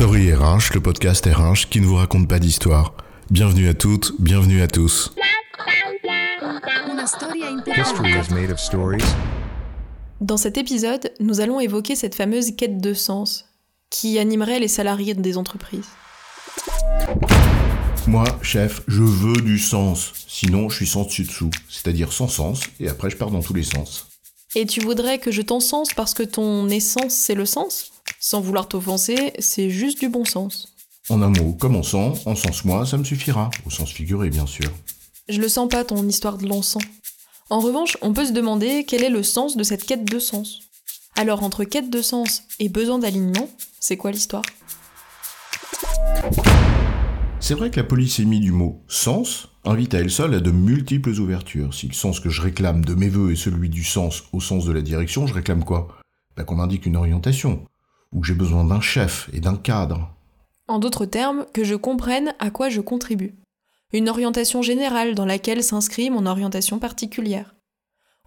Story RH, le podcast RH qui ne vous raconte pas d'histoire. Bienvenue à toutes, bienvenue à tous. History is made of stories? Dans cet épisode, nous allons évoquer cette fameuse quête de sens qui animerait les salariés des entreprises. Moi, chef, je veux du sens. Sinon, je suis sans dessus-dessous. C'est-à-dire sans sens, et après je pars dans tous les sens. Et tu voudrais que je t'encense parce que ton essence c'est le sens? Sans vouloir t'offenser, c'est juste du bon sens. En un mot, comme on sent, en sens moi, ça me suffira. Au sens figuré, bien sûr. Je le sens pas ton histoire de l'encens. En revanche, on peut se demander quel est le sens de cette quête de sens. Alors entre quête de sens et besoin d'alignement, c'est quoi l'histoire? C'est vrai que la polysémie du mot sens invite à elle seule à de multiples ouvertures. Si le sens que je réclame de mes voeux est celui du sens au sens de la direction, je réclame quoi? Bah, Qu'on m'indique une orientation, ou que j'ai besoin d'un chef et d'un cadre. En d'autres termes, que je comprenne à quoi je contribue. Une orientation générale dans laquelle s'inscrit mon orientation particulière.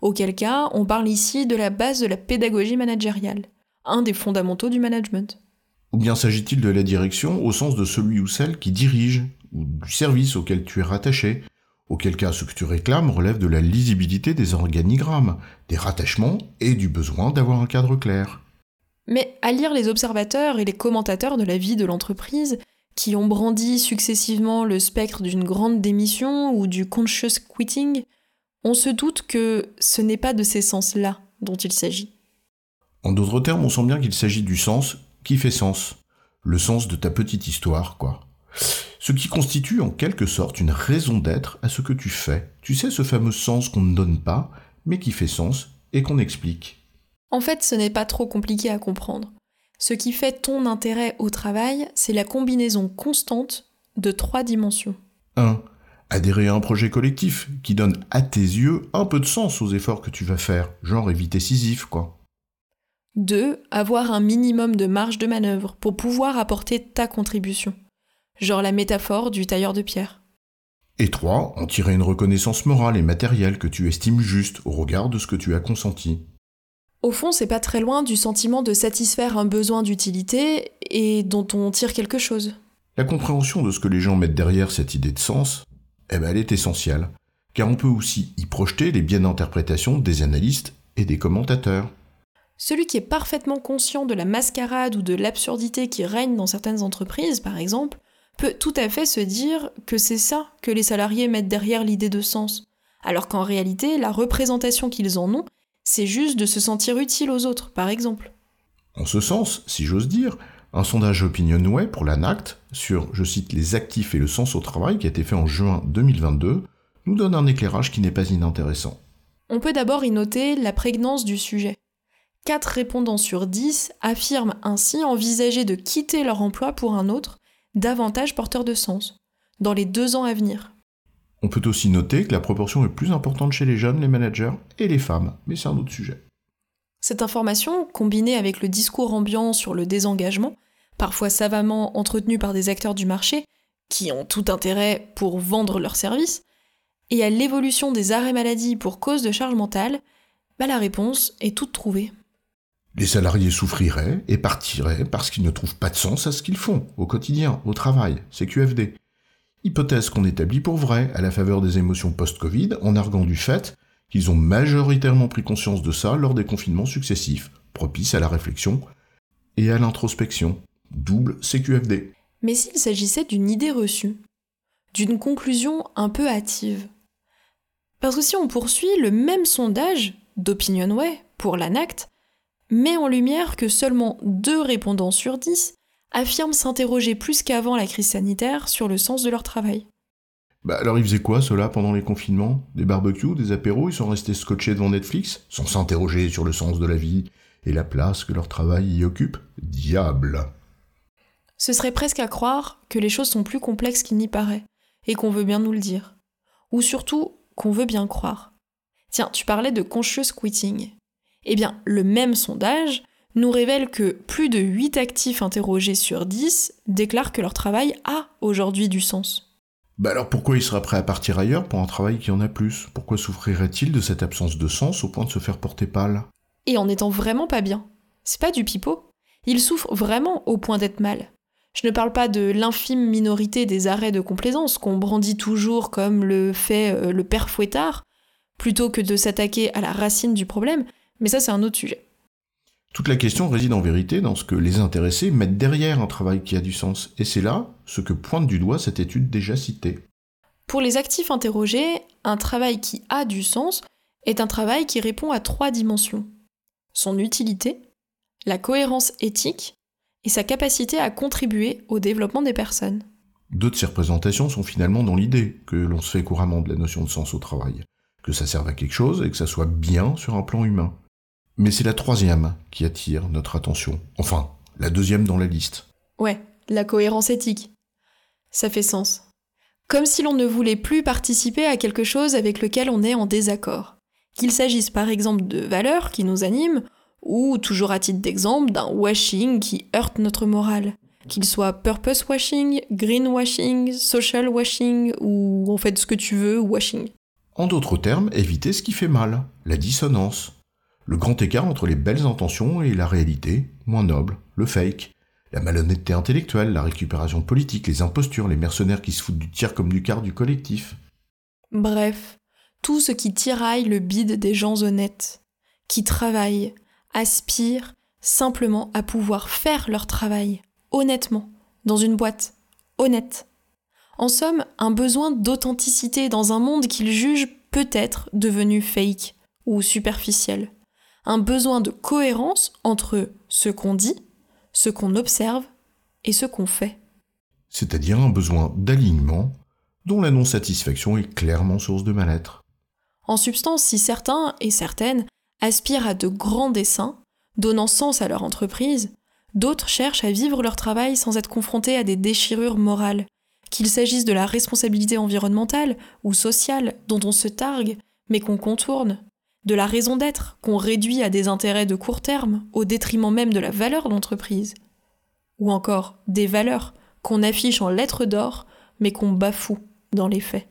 Auquel cas, on parle ici de la base de la pédagogie managériale, un des fondamentaux du management. Ou bien s'agit-il de la direction au sens de celui ou celle qui dirige, ou du service auquel tu es rattaché, auquel cas ce que tu réclames relève de la lisibilité des organigrammes, des rattachements et du besoin d'avoir un cadre clair. Mais à lire les observateurs et les commentateurs de la vie de l'entreprise, qui ont brandi successivement le spectre d'une grande démission ou du conscious quitting, on se doute que ce n'est pas de ces sens-là dont il s'agit. En d'autres termes, on sent bien qu'il s'agit du sens qui fait sens. Le sens de ta petite histoire, quoi. Ce qui constitue en quelque sorte une raison d'être à ce que tu fais. Tu sais, ce fameux sens qu'on ne donne pas, mais qui fait sens et qu'on explique. En fait, ce n'est pas trop compliqué à comprendre. Ce qui fait ton intérêt au travail, c'est la combinaison constante de trois dimensions. 1. Adhérer à un projet collectif qui donne à tes yeux un peu de sens aux efforts que tu vas faire, genre éviter Sisyphe, quoi. 2. Avoir un minimum de marge de manœuvre pour pouvoir apporter ta contribution. Genre la métaphore du tailleur de pierre. Et 3. En tirer une reconnaissance morale et matérielle que tu estimes juste au regard de ce que tu as consenti. Au fond, c'est pas très loin du sentiment de satisfaire un besoin d'utilité et dont on tire quelque chose. La compréhension de ce que les gens mettent derrière cette idée de sens, eh ben, elle est essentielle, car on peut aussi y projeter les biais d'interprétation des analystes et des commentateurs. Celui qui est parfaitement conscient de la mascarade ou de l'absurdité qui règne dans certaines entreprises, par exemple, peut tout à fait se dire que c'est ça que les salariés mettent derrière l'idée de sens, alors qu'en réalité, la représentation qu'ils en ont, c'est juste de se sentir utile aux autres, par exemple. En ce sens, si j'ose dire, un sondage Opinionway pour l'ANACT sur, je cite, les actifs et le sens au travail qui a été fait en juin 2022 nous donne un éclairage qui n'est pas inintéressant. On peut d'abord y noter la prégnance du sujet. 4 répondants sur 10 affirment ainsi envisager de quitter leur emploi pour un autre, davantage porteur de sens, dans les deux ans à venir. On peut aussi noter que la proportion est plus importante chez les jeunes, les managers et les femmes, mais c'est un autre sujet. Cette information, combinée avec le discours ambiant sur le désengagement, parfois savamment entretenu par des acteurs du marché, qui ont tout intérêt pour vendre leurs services, et à l'évolution des arrêts maladie pour cause de charge mentale, bah la réponse est toute trouvée. Les salariés souffriraient et partiraient parce qu'ils ne trouvent pas de sens à ce qu'ils font, au quotidien, au travail, c'est QFD. Hypothèse qu'on établit pour vrai à la faveur des émotions post-Covid en arguant du fait qu'ils ont majoritairement pris conscience de ça lors des confinements successifs, propices à la réflexion et à l'introspection. Double CQFD. Mais s'il s'agissait d'une idée reçue, d'une conclusion un peu hâtive? Parce que si on poursuit le même sondage d'Opinionway pour l'ANACT, met en lumière que seulement deux répondants sur dix affirment s'interroger plus qu'avant la crise sanitaire sur le sens de leur travail. Bah alors ils faisaient quoi ceux-là pendant les confinements? Des barbecues, des apéros, ils sont restés scotchés devant Netflix, sans s'interroger sur le sens de la vie et la place que leur travail y occupe? Diable Ce serait presque à croire que les choses sont plus complexes qu'il n'y paraît, et qu'on veut bien nous le dire. Ou surtout qu'on veut bien croire. Tiens, tu parlais de conscious quitting. Eh bien, le même sondage nous révèle que plus de 8 actifs interrogés sur 10 déclarent que leur travail a aujourd'hui du sens. Bah alors pourquoi il sera prêt à partir ailleurs pour un travail qui en a plus? Pourquoi souffrirait-il de cette absence de sens au point de se faire porter pâle? Et en étant vraiment pas bien. C'est pas du pipeau. Il souffre vraiment au point d'être mal. Je ne parle pas de l'infime minorité des arrêts de complaisance qu'on brandit toujours comme le fait euh, le père fouettard, plutôt que de s'attaquer à la racine du problème, mais ça c'est un autre sujet. Toute la question réside en vérité dans ce que les intéressés mettent derrière un travail qui a du sens, et c'est là ce que pointe du doigt cette étude déjà citée. Pour les actifs interrogés, un travail qui a du sens est un travail qui répond à trois dimensions. Son utilité, la cohérence éthique et sa capacité à contribuer au développement des personnes. Deux de ces représentations sont finalement dans l'idée que l'on se fait couramment de la notion de sens au travail, que ça serve à quelque chose et que ça soit bien sur un plan humain. Mais c'est la troisième qui attire notre attention. Enfin, la deuxième dans la liste. Ouais, la cohérence éthique. Ça fait sens. Comme si l'on ne voulait plus participer à quelque chose avec lequel on est en désaccord. Qu'il s'agisse par exemple de valeurs qui nous animent, ou toujours à titre d'exemple d'un washing qui heurte notre morale. Qu'il soit purpose washing, green washing, social washing, ou en fait ce que tu veux, washing. En d'autres termes, éviter ce qui fait mal, la dissonance, le grand écart entre les belles intentions et la réalité, moins noble, le fake, la malhonnêteté intellectuelle, la récupération politique, les impostures, les mercenaires qui se foutent du tir comme du quart du collectif. Bref, tout ce qui tiraille le bide des gens honnêtes, qui travaillent, aspirent simplement à pouvoir faire leur travail, honnêtement, dans une boîte, honnête. En somme, un besoin d'authenticité dans un monde qu'ils jugent peut-être devenu fake ou superficiel un besoin de cohérence entre ce qu'on dit, ce qu'on observe et ce qu'on fait. C'est-à-dire un besoin d'alignement dont la non-satisfaction est clairement source de mal-être. En substance, si certains et certaines aspirent à de grands desseins, donnant sens à leur entreprise, d'autres cherchent à vivre leur travail sans être confrontés à des déchirures morales, qu'il s'agisse de la responsabilité environnementale ou sociale dont on se targue, mais qu'on contourne, de la raison d'être qu'on réduit à des intérêts de court terme au détriment même de la valeur d'entreprise, ou encore des valeurs qu'on affiche en lettres d'or mais qu'on bafoue dans les faits.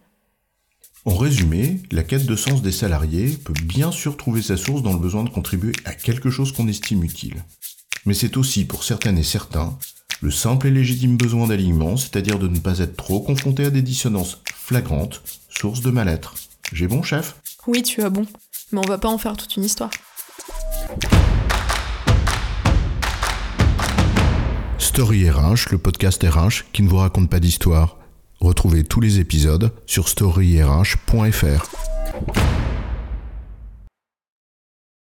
En résumé, la quête de sens des salariés peut bien sûr trouver sa source dans le besoin de contribuer à quelque chose qu'on estime utile. Mais c'est aussi, pour certaines et certains, le simple et légitime besoin d'alignement, c'est-à-dire de ne pas être trop confronté à des dissonances flagrantes, source de mal-être. J'ai bon, chef? Oui, tu as bon mais on va pas en faire toute une histoire. Story RH, le podcast RH qui ne vous raconte pas d'histoire. Retrouvez tous les épisodes sur storyrh.fr.